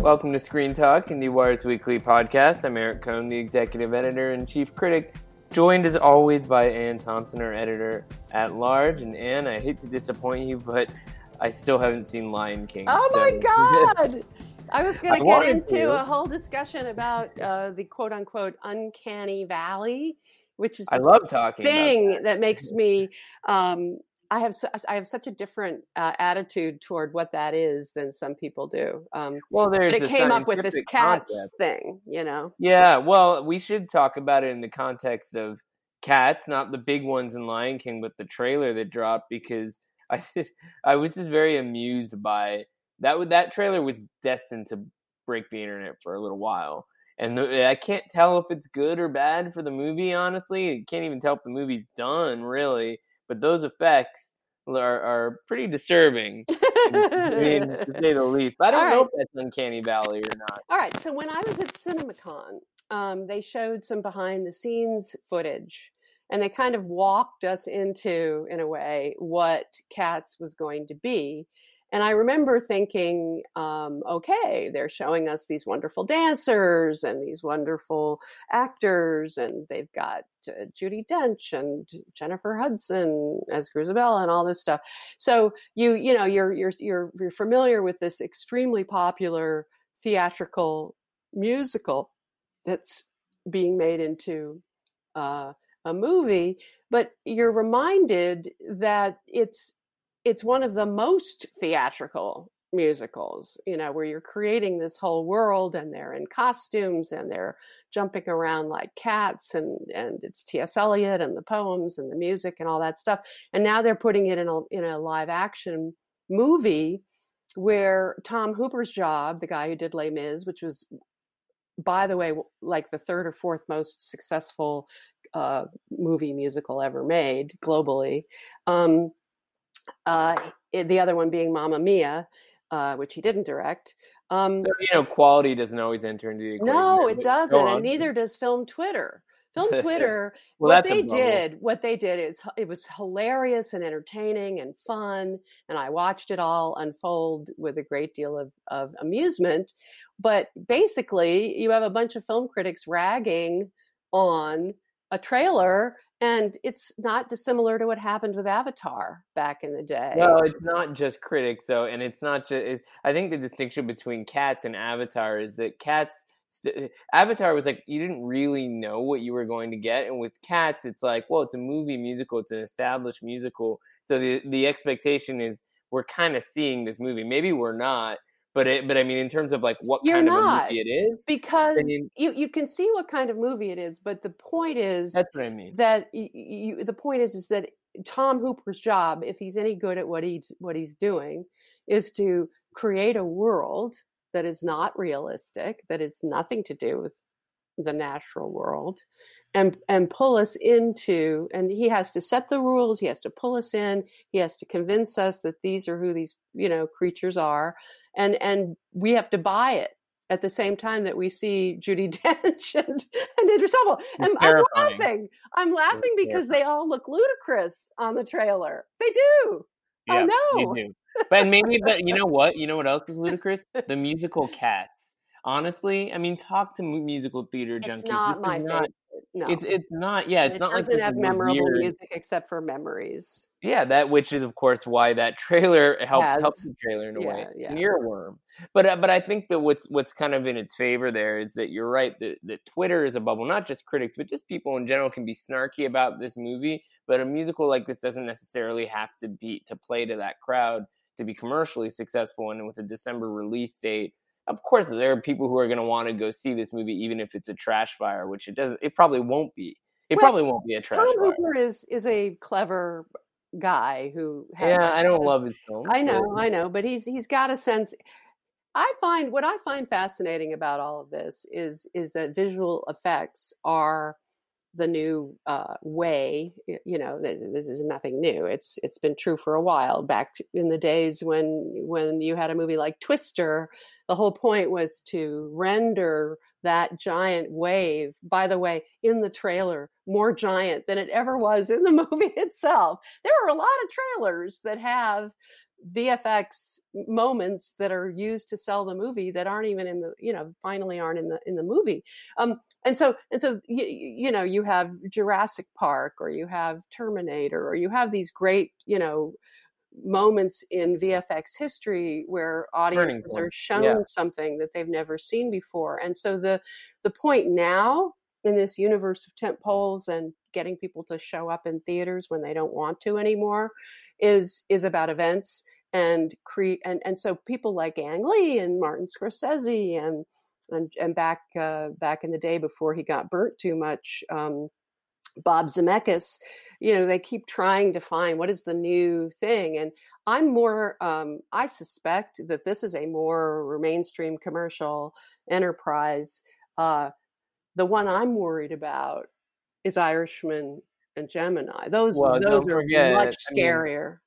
Welcome to Screen Talk, the IndieWire's weekly podcast. I'm Eric Kohn, the executive editor and chief critic, joined as always by Anne Thompson, our editor at large. And Anne, I hate to disappoint you, but I still haven't seen Lion King. Oh so- my God! I was going to get into to. a whole discussion about uh, the quote unquote uncanny valley, which is I love talking about thing that. that. makes me. Um, I have su- I have such a different uh, attitude toward what that is than some people do. Um, Well, there's but it came up with this cats concept. thing, you know. Yeah, well, we should talk about it in the context of cats, not the big ones in Lion King, but the trailer that dropped because I just, I was just very amused by that. That trailer was destined to break the internet for a little while, and the, I can't tell if it's good or bad for the movie. Honestly, I can't even tell if the movie's done really. But those effects are, are pretty disturbing, I mean, to say the least. But I don't All know right. if that's Uncanny Valley or not. All right. So when I was at CinemaCon, um, they showed some behind the scenes footage and they kind of walked us into, in a way, what Cats was going to be. And I remember thinking, um, okay, they're showing us these wonderful dancers and these wonderful actors, and they've got uh, Judi Dench and Jennifer Hudson as Grizabella and all this stuff. So you, you know, you're you're you're, you're familiar with this extremely popular theatrical musical that's being made into uh, a movie, but you're reminded that it's it's one of the most theatrical musicals you know where you're creating this whole world and they're in costumes and they're jumping around like cats and and it's ts eliot and the poems and the music and all that stuff. And now they're putting it in a in a live action movie where tom hooper's job the guy who did les mis which was by the way like the third or fourth most successful uh, movie musical ever made globally um, uh, the other one being Mamma Mia, uh, which he didn't direct. Um, So you know, quality doesn't always enter into the equation. no, it doesn't, and neither does Film Twitter. Film Twitter, Well, what they did, what they did is it was hilarious and entertaining and fun, and I watched it all unfold with a great deal of, of amusement. But basically, you have a bunch of film critics ragging on a trailer, and it's not dissimilar to what happened with Avatar back in the day. No, it's not just critics, though, and it's not just. It's, I think the distinction between Cats and Avatar is that Cats. Avatar was like you didn't really know what you were going to get, and with Cats, it's like, well, it's a movie musical, it's an established musical, so the the expectation is we're kind of seeing this movie. Maybe we're not, but it, but I mean, in terms of like what You're kind of a movie it is, because mean- you, you can see what kind of movie it is, but the point is that's what I mean. that you, the point is is that Tom Hooper's job, if he's any good at what he's what he's doing, is to create a world that is not realistic, that is nothing to do with the natural world, and and pull us into. And he has to set the rules. He has to pull us in. He has to convince us that these are who these you know creatures are, and and we have to buy it. At the same time that we see Judi Dench and, and Idris Elba, and I'm laughing. I'm laughing because they all look ludicrous on the trailer. They do. Yeah, I know. But maybe, but you know what? You know what else is ludicrous? The musical Cats. Honestly, I mean, talk to musical theater It's junkies. not This my is not. favorite. No, It's it's not. Yeah, it's it not like doesn't have memorable weird, music except for memories. Yeah, that which is of course why that trailer helped Has- help the trailer in a yeah, way. yeah. An earworm. But uh, but I think that what's what's kind of in its favor there is that you're right that, that Twitter is a bubble. Not just critics, but just people in general can be snarky about this movie. But a musical like this doesn't necessarily have to be to play to that crowd to be commercially successful. And with a December release date, of course there are people who are going to want to go see this movie, even if it's a trash fire, which it doesn't. It probably won't be. It Well, probably won't be a trash Tom fire. Hooper is is a clever guy who. has- Yeah, I don't love his film. I know, I know, but he's he's got a sense. I find what I find fascinating about all of this is is that visual effects are the new uh, way. You know, this is nothing new. It's it's been true for a while. Back in the days when when you had a movie like Twister, the whole point was to render that giant wave. By the way, in the trailer, more giant than it ever was in the movie itself. There are a lot of trailers that have VFX moments that are used to sell the movie that aren't even in the you know finally aren't in the in the movie um and so and so you, you know you have Jurassic Park or you have Terminator or you have these great you know moments in VFX history where audiences are shown yeah. something that they've never seen before and so the the point now in this universe of tent poles and getting people to show up in theaters when they don't want to anymore is is about events and create and and so people like Ang Lee and Martin Scorsese and and and back uh, back in the day before he got burnt too much um, Bob Zemeckis, you know, they keep trying to find what is the new thing. And I'm more, um, I suspect that this is a more mainstream commercial enterprise. Uh, the one I'm worried about is Irishman and Gemini. Those well, those are forget, much scarier. I mean,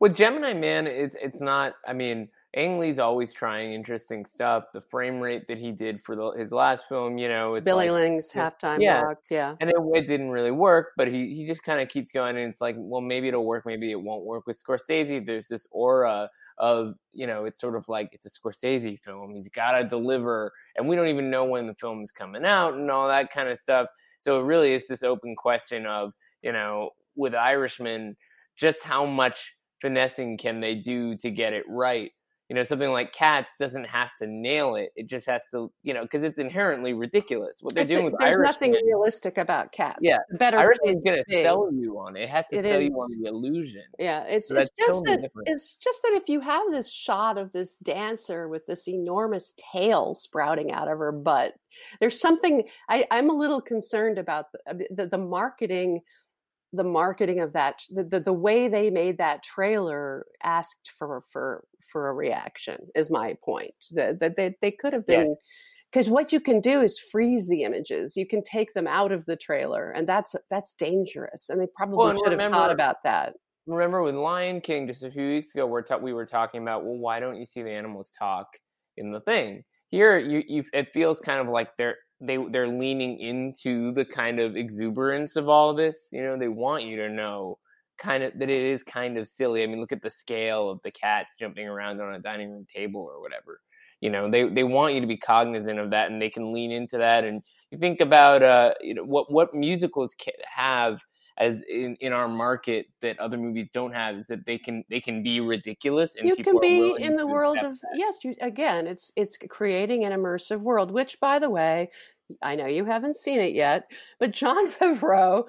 with Gemini Man, it's it's not. I mean, Ang Lee's always trying interesting stuff. The frame rate that he did for the, his last film, you know, it's Billy like, Lynn's halftime yeah. rock, yeah, and it, it didn't really work. But he he just kind of keeps going, and it's like, well, maybe it'll work, maybe it won't work. With Scorsese, there's this aura of you know it's sort of like it's a Scorsese film. He's got to deliver, and we don't even know when the film is coming out and all that kind of stuff. So it really is this open question of you know with Irishman, just how much finessing can they do to get it right? You know, something like Cats doesn't have to nail it. It just has to, you know, because it's inherently ridiculous. What they're it's doing with there's nothing realistic about Cats. Yeah, better Irishman's going to sell you on it. It has to it sell is. you on the illusion. Yeah, it's, so it's just totally that different. it's just that if you have this shot of this dancer with this enormous tail sprouting out of her butt, there's something I, I'm a little concerned about the, the, the marketing the marketing of that the, the, the way they made that trailer asked for for for a reaction is my point that, that they, they could have been because yes. what you can do is freeze the images. You can take them out of the trailer and that's that's dangerous and they probably well, and should remember, have thought about that. remember with lion king just a few weeks ago we're ta- we were talking about well why don't you see the animals talk in the thing? Here you, you it feels kind of like they're they they're leaning into the kind of exuberance of all of this. You know, they want you to know kind of that it is kind of silly. I mean, look at the scale of the cats jumping around on a dining room table or whatever. You know, they they want you to be cognizant of that, and they can lean into that. And you think about uh, you know, what what musicals have as in, in our market that other movies don't have is that they can they can be ridiculous and you can be in the world of that. yes you again it's it's creating an immersive world which by the way I know you haven't seen it yet, but john Favreau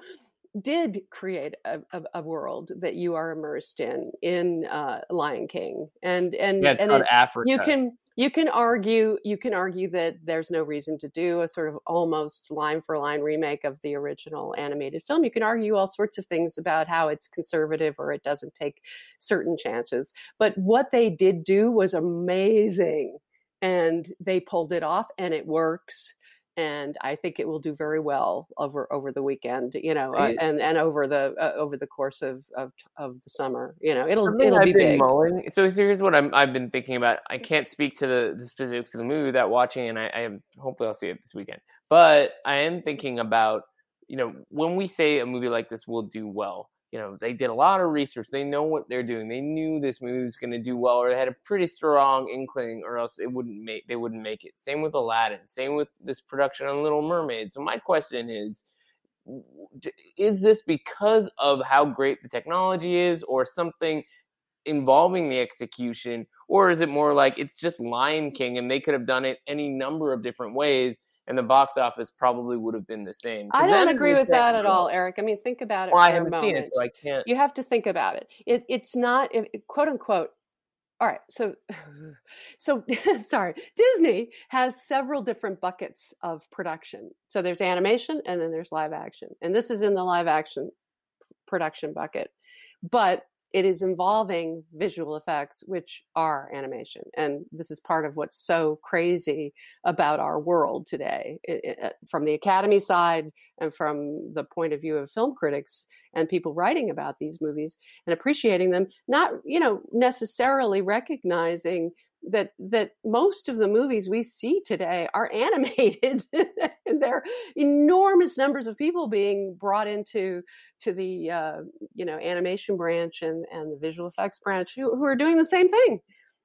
did create a, a, a, world that you are immersed in in uh, Lion King, and and yeah, and it, Africa. You can you can argue you can argue that there's no reason to do a sort of almost line for line remake of the original animated film. You can argue all sorts of things about how it's conservative or it doesn't take certain chances, but what they did do was amazing, and they pulled it off, and it works and I think it will do very well over over the weekend, you know, uh, and and over the uh, over the course of, of of the summer, you know, it'll it'll I've be big. Mulling. So here's what I'm I've been thinking about. I can't speak to the, the specifics of the movie without watching, and I, I am hopefully I'll see it this weekend. But I am thinking about, you know, when we say a movie like this will do well, you know, they did a lot of research. They know what they're doing. They knew this movie was going to do well, or they had a pretty strong inkling, or else it wouldn't make they wouldn't make it. Same with Aladdin. Same with this production on Little Mermaid. So my question is, is this because of how great the technology is, or something involving the execution, or is it more like it's just Lion King and they could have done it any number of different ways? And the box office probably would have been the same. I don't agree with that at all, Eric. I mean, think about it. Well, I haven't seen it, so I can't. You have to think about it. it it's not quote unquote. All right, so so sorry. Disney has several different buckets of production. So there's animation, and then there's live action, and this is in the live action production bucket. But it is involving visual effects, which are animation. And this is part of what's so crazy about our world today, it, it, uh, from the Academy side and from the point of view of film critics and people writing about these movies and appreciating them, not, you know, necessarily recognizing that that most of the movies we see today are animated. There are enormous numbers of people being brought into to the uh, you know animation branch and and the visual effects branch who, who are doing the same thing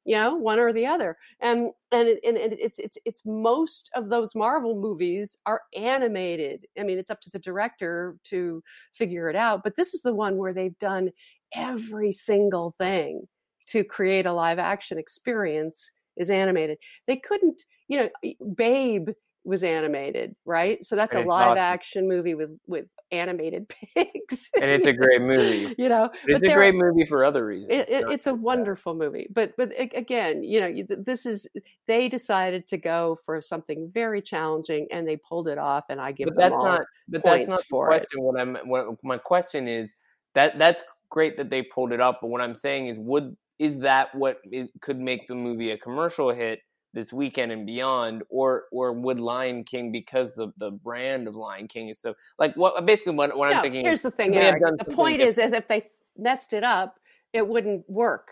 you know one or the other. And and, it, and it's it's it's most of those marvel movies are animated. I mean it's up to the director to figure it out but this is the one where they've done every single thing to create a live action experience is animated. They couldn't, you know, Babe was animated, right? So that's and a live awesome. action movie with with animated pigs. and it's a great movie. you know, it's a great movie for other reasons. It, it, it's a wonderful that. movie, but but again, you know, this is they decided to go for something very challenging, and they pulled it off, and I give but them that's all not. But that's not the question. It. What I'm. What my question is that that's great that they pulled it up, but what I'm saying is, would is that what is, could make the movie a commercial hit this weekend and beyond, or or would Lion King because of the brand of Lion King is so like what basically what, what no, I'm thinking. Here's the thing, Eric. The point different. is, is if they messed it up, it wouldn't work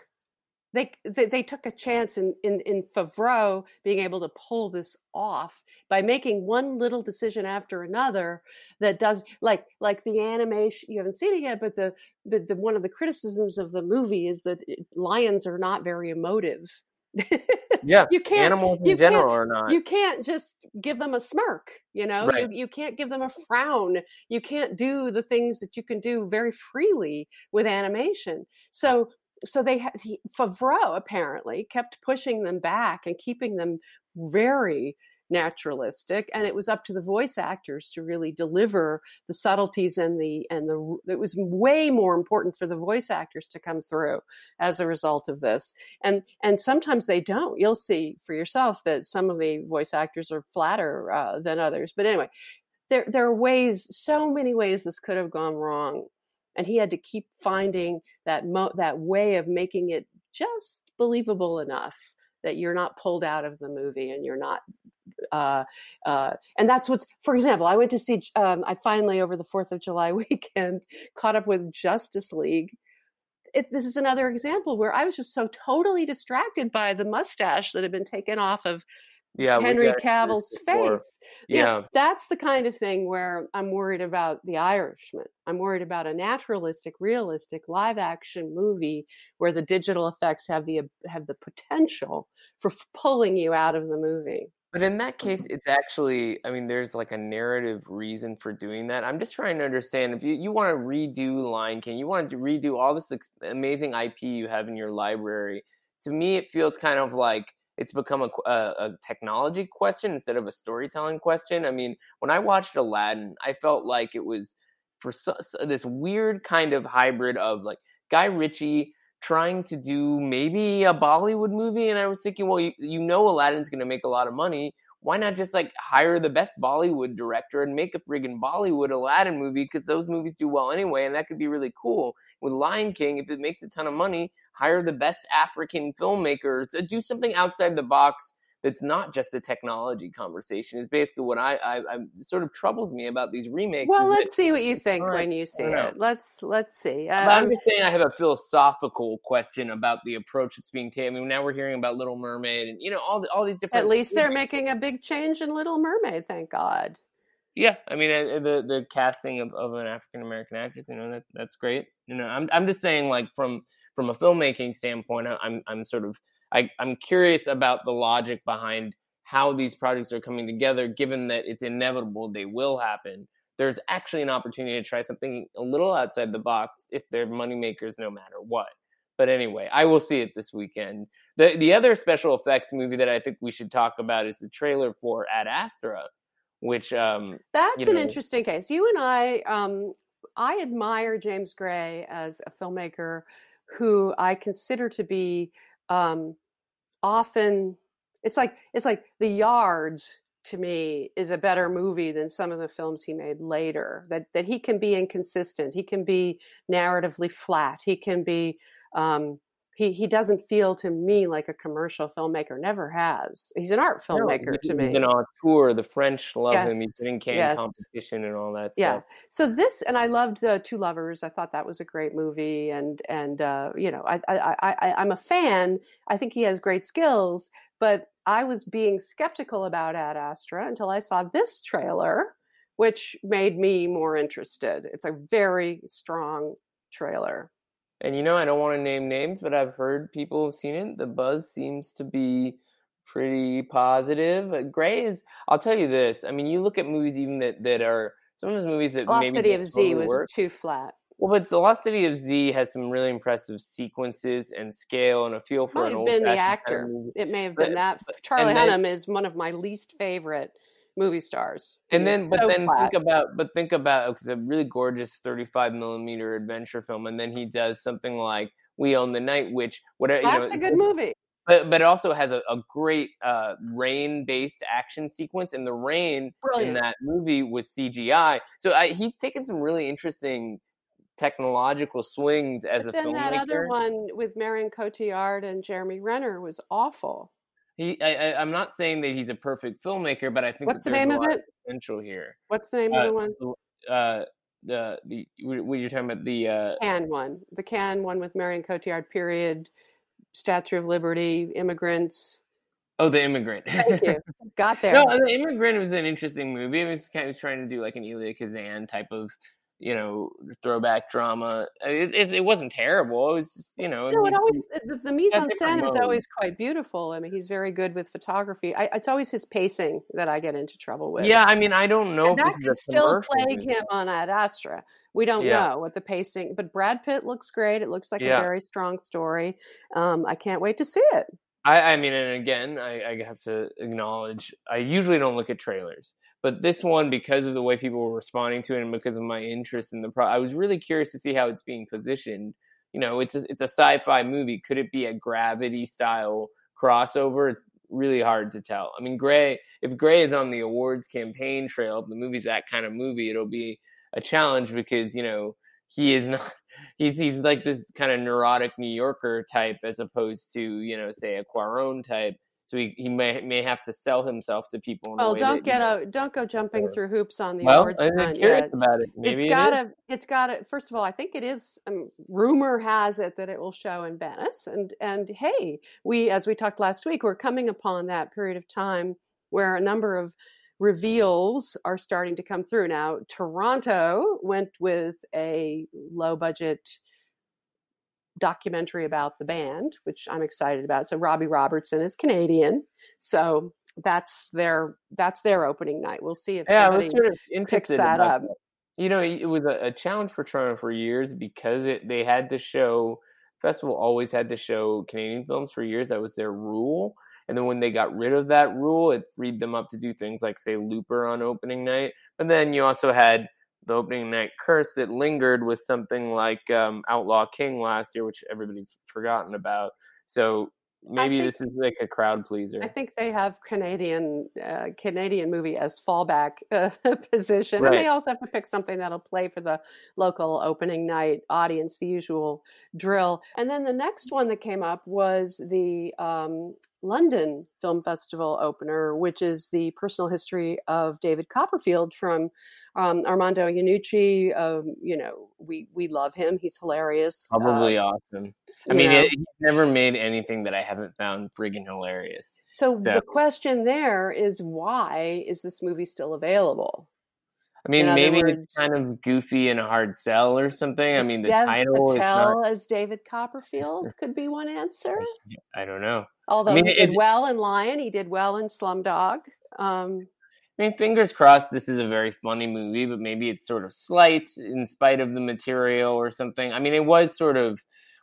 they, they, they took a chance in, in in Favreau being able to pull this off by making one little decision after another that does like like the animation you haven't seen it yet but the the, the one of the criticisms of the movie is that it, lions are not very emotive. Yeah you can't animals in general are not. you can't just give them a smirk you know? Right. you, you can't give them a frown. You can't do the things that you can do very freely with animation. So so they had Favreau apparently kept pushing them back and keeping them very naturalistic and it was up to the voice actors to really deliver the subtleties and the and the it was way more important for the voice actors to come through as a result of this. And and sometimes they don't. You'll see for yourself that some of the voice actors are flatter uh, than others. But anyway there there are ways so many ways this could have gone wrong and he had to keep finding that mo- that way of making it just believable enough that you're not pulled out of the movie and you're not uh, uh, and that's what's for example i went to see um, i finally over the fourth of july weekend caught up with justice league. It, this is another example where i was just so totally distracted by the mustache that had been taken off of yeah, Henry Cavill's face. Yeah. that's the kind of thing where I'm worried about The Irishman. I'm worried about a naturalistic, realistic live action movie where the digital effects have the have the potential for pulling you out of the movie. But in that mm-hmm. case, it's actually, I mean, there's like a narrative reason for doing that. I'm just trying to understand if you, you want to redo Lion King, you want to redo all this amazing IP you have in your library. To me, it feels kind of like it's become a, a, a, technology question instead of a storytelling question. I mean, when I watched Aladdin, I felt like it was for so, so this weird kind of hybrid of like Guy Ritchie trying to do maybe a Bollywood movie, and I was thinking, well, you, you know, Aladdin's going to make a lot of money. Why not just like hire the best Bollywood director and make a friggin' Bollywood Aladdin movie? Because those movies do well anyway, and that could be really cool. With Lion King, if it makes a ton of money, hire the best African filmmakers, do something outside the box that's not just a technology conversation is basically what I, I, I sort of troubles me about these remakes. Well, let's see what you think right, when you see it. Let's let's see. Um, I'm just saying I have a philosophical question about the approach that's being taken. I mean, now we're hearing about Little Mermaid and you know all the, all these different. At least they're making a big change in Little Mermaid. Thank God. Yeah, I mean the the casting of, of an African American actress, you know that that's great. You know, I'm I'm just saying like from from a filmmaking standpoint, I'm I'm sort of I, I'm curious about the logic behind how these projects are coming together, given that it's inevitable they will happen. There's actually an opportunity to try something a little outside the box if they're moneymakers no matter what. But anyway, I will see it this weekend. The the other special effects movie that I think we should talk about is the trailer for Ad Astra, which um, that's you know, an interesting case. You and I, um, I admire James Gray as a filmmaker who I consider to be um, often it's like it's like the yards to me is a better movie than some of the films he made later that that he can be inconsistent he can be narratively flat he can be um, he he doesn't feel to me like a commercial filmmaker. Never has. He's an art filmmaker no, to me. He's been tour. The French love yes. him. He's been in Cannes yes. competition and all that stuff. yeah. stuff. So this, and I loved uh, Two Lovers. I thought that was a great movie, and and uh, you know, I, I I I'm a fan. I think he has great skills, but I was being skeptical about Ad Astra until I saw this trailer, which made me more interested. It's a very strong trailer. And you know, I don't want to name names, but I've heard people have seen it. The buzz seems to be pretty positive. Uh, Gray is. I'll tell you this. I mean, you look at movies even that that are some of those movies that Lost maybe City of Z was work. too flat. Well, but the Lost City of Z has some really impressive sequences and scale and a feel for Might an have old been the actor. kind of. It may have But- been that. but- Charlie Hunnam is one of my least favorite movie stars. And then, but so then flat. think about, but think about because a really gorgeous 35 millimeter adventure film, and then he does something like We Own the Night, which whatever you know, That's a good movie. but but it also has a, a great uh, rain based action sequence, and the rain in that movie was CGI. So I, he's taken some really interesting technological swings as But a then filmmaker. that other one with Marion Cotillard and Jeremy Renner was awful. He, I, I, I'm not saying that he's a perfect filmmaker, but I think What's the name a of it? potential here. What's the name Uh, of the one? Uh, the the what you're talking about the uh, Cannes one. The Cannes one with Marion Cotillard. Period. Statue of Liberty. Immigrants. oh the immigrant. Thank you. Got there. no, the immigrant was an interesting movie. It was kind of was trying to do like an Elia Kazan type of you know throwback drama. It, it, it wasn't terrible. It was just you know. No, it always the, the mise en scène is always quite beautiful. I mean, he's very good with photography. I, it's always his pacing that I get into trouble with. yeah, I mean, I don't know and if that could still plague him on Ad Astra. We don't Yeah. know what the pacing, but Brad Pitt looks great. It looks like Yeah. a very strong story. Um, I can't wait to see it. I, I mean, and again, I, I have to acknowledge I usually don't look at trailers, but this one, because of the way people were responding to it and because of my interest in the pro, I was really curious to see how it's being positioned. You know, it's a, it's a sci-fi movie. Could it be a gravity style crossover? It's really hard to tell. I mean, Gray, if Gray is on the awards campaign trail, the movie's that kind of movie, it'll be a challenge because you know he is not he's he's like this kind of neurotic New Yorker type as opposed to you know say a Cuarón type. So he, he may may have to sell himself to people. Well, don't get a don't go jumping Sure. through hoops on the well. awards I'm front curious yet. about it. Maybe it's it is. gotta it's gotta first of all i think it is um, rumor has it that it will show in venice and and hey we as we talked last week we're coming upon that period of time where a number of reveals are starting to come through now toronto went with a low budget documentary about the band which i'm excited about so robbie robertson is canadian so that's their that's their opening night we'll see if Yeah, I was sort of picks interested that up that. You know, it was a, a challenge for Toronto for years because it they had to show festival always had to show Canadian films for years. That was their rule. And then when they got rid of that rule, it freed them up to do things like say Looper on opening night. But then you also had the opening night curse that lingered with something like um, Outlaw King last year, which everybody's forgotten about. So maybe think- this is like a crowd pleaser. I think they have Canadian uh, Canadian movie as fallback uh, position, and they also have to pick something that'll play for the local opening night audience, the usual drill. And then the next one that came up was the um, London Film Festival opener, which is the personal history of David Copperfield from um, Armando Iannucci. Um, you know, we we love him; he's hilarious. Probably awesome. I mean, it, he's never made anything that I haven't found friggin' hilarious. So So- the question there is why is this movie still available? I mean, maybe words- it's kind of goofy and a hard sell or something. I mean, the Dev title is not. as David Copperfield could be one answer. I don't know. Although mean, he it- did well in Lion, he did well in Slumdog. Um, I mean, fingers crossed. This is a very funny movie, but maybe it's sort of slight in spite of the material or something. I mean, it was sort of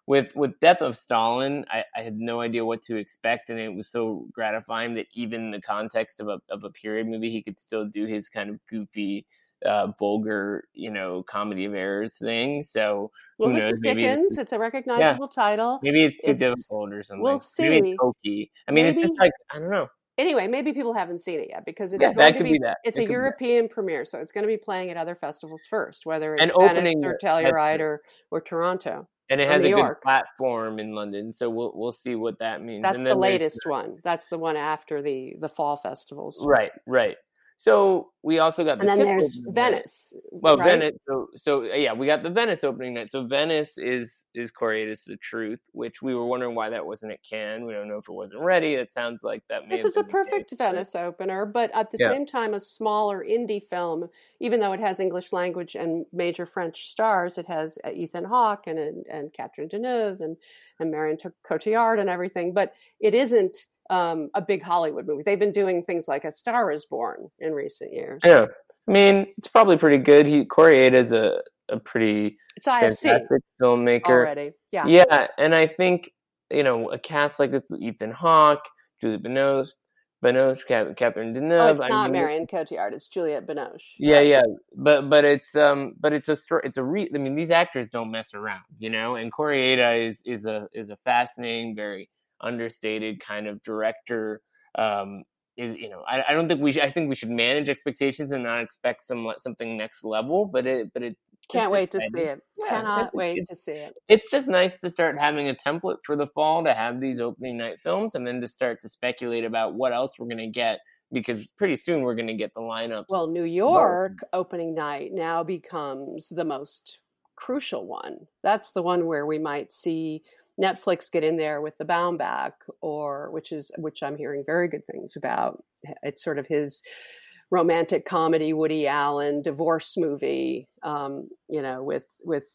with with Death of Stalin. I, I had no idea what to expect, and it was so gratifying that even in the context of a of a period movie, he could still do his kind of goofy, uh, vulgar, you know, comedy of errors thing. So what Who Mr. knows, maybe this Dickens, it's a recognizable title. maybe it's too It's- difficult or something. we'll Maybe see. it's hokey. I mean, it's just like I don't know. Anyway, maybe people haven't seen it yet because it's Yeah, going that to could be, be that. it's It a could be that. European premiere, so it's going to be playing at other festivals first, whether it's And Venice or Telluride or or Toronto. And it has a good York. platform in London, so we'll we'll see what that means. That's and the latest one. That's the one after the the fall festivals. Right, right. So we also got the And then there's night. Venice. Well, right? Venice. So, so uh, yeah, we got the Venice opening night. So Venice is is Kore-eda's the Truth, which we were wondering why that wasn't at Cannes. We don't know if it wasn't ready. It sounds like that. May This is a case, perfect but- Venice opener, but at the Yeah. same time, a smaller indie film. Even though it has English language and major French stars, it has uh, Ethan Hawke and and, and Catherine Deneuve and and Marion Cotillard and everything. But it isn't um, a big Hollywood movie. They've been doing things like A Star Is Born in recent years. Yeah, I mean, it's probably pretty good. He Kore-eda's is a a pretty It's IFC fantastic filmmaker. already. Yeah. Yeah, and I think you know a cast like this: Ethan Hawke, Julie Binoche, Binoche, Catherine Deneuve. Oh, it's I not mean, Marion Cotillard. It's Juliette Binoche. Yeah, Right. yeah, but but it's um but it's a stro- it's a re- I mean these actors don't mess around, you know. And Corey Kore-eda is is a is a fascinating, very understated kind of director. Um, is you know I, I don't think we should, I think we should manage expectations and not expect some something next level, but it but it Can't wait to see it. Yeah, Cannot wait to see it. it's just nice to start having a template for the fall to have these opening night films and then to start to speculate about what else we're going to get because pretty soon we're going to get the lineups. Well, New York opening night now becomes the most crucial one. That's the one where we might see Netflix get in there with the Baumbach, or which is which I'm hearing very good things about. It's sort of his romantic comedy, Woody Allen divorce movie, um, you know, with with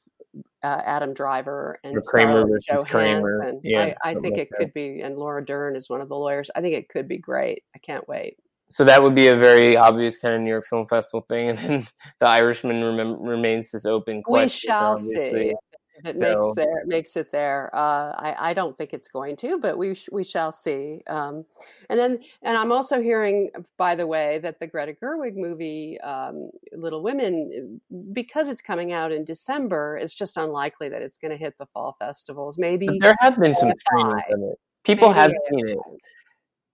uh, Adam Driver and Kramer. Johansson. Yeah, I, I think like it that. could be, and Laura Dern is one of the lawyers. I think it could be great. I can't wait. so that would be a very obvious kind of New York Film Festival thing, and then the Irishman remem- remains this open question. we shall obviously. see if it So- makes there makes it there. Uh, I I don't think it's going to, but we sh- we shall see. Um, and then and I'm also hearing, by the way, that the Greta Gerwig movie um, Little Women, because it's coming out in December, it's just unlikely that it's going to hit the fall festivals. Maybe there have been some screenings of it. People Maybe have seen it.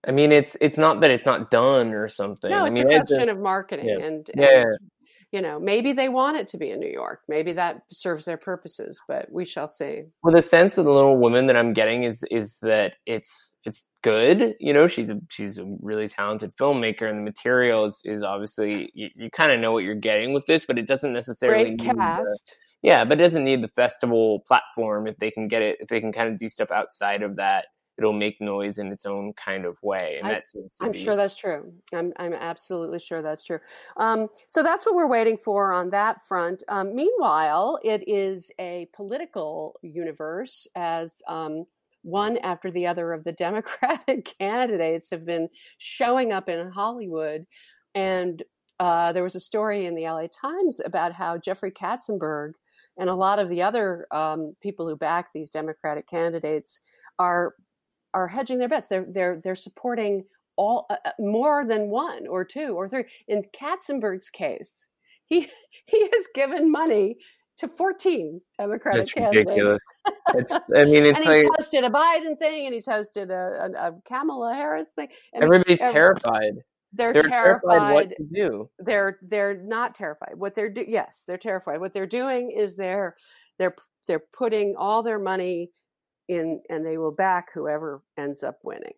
I mean, it's it's not that it's not done or something. no, I it's mean, a it's a- question of marketing yeah. and, Yeah, and you know maybe they want it to be in New York. Maybe that serves their purposes, but we shall see. well the sense of the little woman that i'm getting is is that it's it's good you know she's a she's a really talented filmmaker and the material is, is obviously you, you kind of know what you're getting with this but it doesn't necessarily Great need the- cast. yeah but it doesn't need the festival platform if they can get it if they can kind of do stuff outside of that it'll make noise in its own kind of way and I- that seems to I'm be sure that's true. I'm I'm absolutely sure that's true. Um, so that's what we're waiting for on that front. Um, meanwhile, it is a political universe as um, one after the other of the Democratic candidates have been showing up in Hollywood, and uh, there was a story in the LA Times about how Jeffrey Katzenberg and a lot of the other um, people who back these Democratic candidates are are hedging their bets. They're they're they're supporting all uh, uh, more than one or two or three. In Katzenberg's case, he he has given money to 14 Democratic that's candidates. ridiculous it's i mean it's And like he's hosted a Biden thing, and he's hosted a, a, a Kamala Harris thing. I everybody's ev- terrified They're, they're terrified. terrified what to do They're they're not terrified. What they're do yes, they're terrified. What they're doing is they're they're they're putting all their money in, and they will back whoever ends up winning.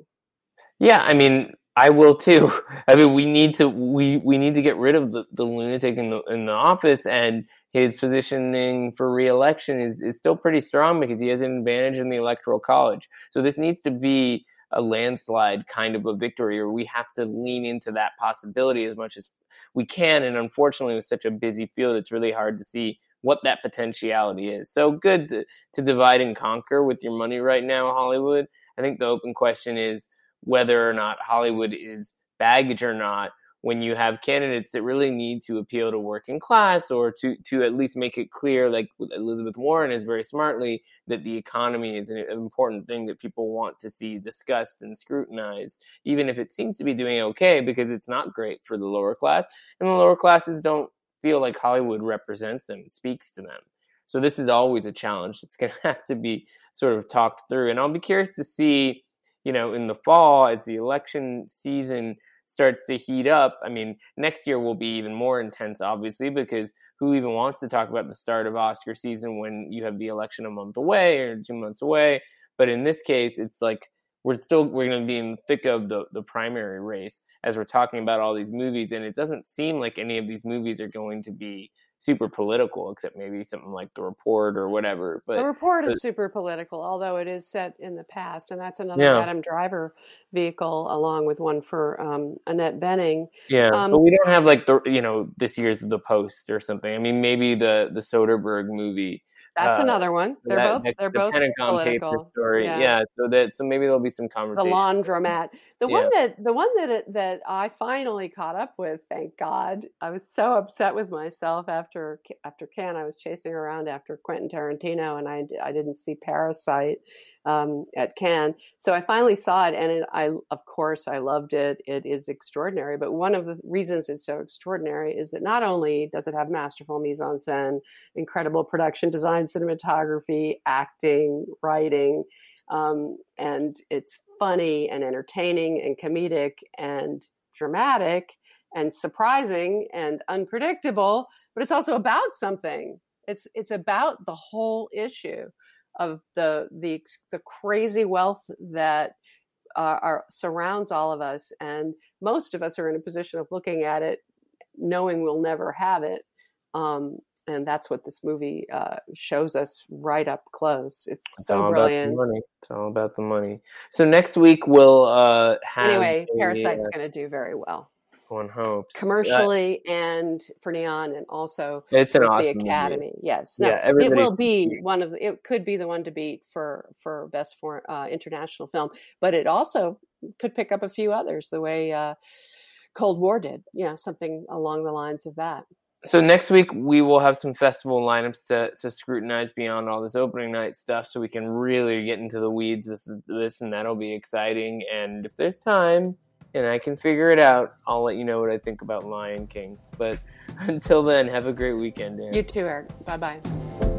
Yeah, I mean, I will too. I mean, we need to we we need to get rid of the, the lunatic in the in the office, and his positioning for reelection is is still pretty strong because he has an advantage in the electoral college. So this needs to be a landslide kind of a victory, or we have to lean into that possibility as much as we can. And unfortunately, with such a busy field, it's really hard to see what that potentiality is. So good to, to divide and conquer with your money right now, Hollywood. I think the open question is whether or not Hollywood is baggage or not when you have candidates that really need to appeal to working class or to, to at least make it clear, like Elizabeth Warren is very smartly, that the economy is an important thing that people want to see discussed and scrutinized, even if it seems to be doing okay because it's not great for the lower class. And the lower classes don't feel like Hollywood represents them, speaks to them. So this is always a challenge. It's going to have to be sort of talked through. And I'll be curious to see, you know, in the fall as the election season starts to heat up, I mean, next year will be even more intense, obviously, because who even wants to talk about the start of Oscar season when you have the election a month away or two months away? But in this case, it's like we're still we're going to be in the thick of the the primary race as we're talking about all these movies, and it doesn't seem like any of these movies are going to be super political, except maybe something like The Report or whatever. But the report but, is super political, although it is set in the past, and that's another yeah, Adam Driver vehicle, along with one for um, Annette Bening. yeah, Um, but we don't have like the you know this year's The Post or something. I mean, maybe the the Soderbergh movie. That's Uh, another one. They're both that's they're the both Pentagon paper political. story. Yeah. Yeah. so that so maybe there'll be some conversation. the laundromat. The Yeah. one that the one that that I finally caught up with, thank God. I was so upset with myself after after Cannes. I was chasing around after Quentin Tarantino, and I I didn't see Parasite um, at Cannes. So I finally saw it, and it, I of course I loved it. It is extraordinary. But one of the reasons it's so extraordinary is that not only does it have masterful mise en scène, incredible production design, cinematography, acting, writing um, and it's funny and entertaining and comedic and dramatic and surprising and unpredictable but it's also about something it's it's about the whole issue of the the the crazy wealth that uh, are surrounds all of us and most of us are in a position of looking at it knowing we'll never have it um, and that's what this movie uh, shows us right up close it's It's so brilliant money. It's all about the money. So next week we'll uh, have anyway, Parasite's uh, going to do very well one hopes Uh, commercially and for Neon, and also it's an awesome the movie. Academy. Yes, no, Yeah, it will be one of the, it could be the one to beat for for best for uh, international film, but it also could pick up a few others the way uh, Cold War did. Yeah, something along the lines of that. So next week we will have some festival lineups to to scrutinize beyond all this opening night stuff, so we can really get into the weeds with this, and that'll be exciting. And if there's time and I can figure it out, I'll let you know what I think about Lion King. But until then, have a great weekend. You too, Eric. Bye bye.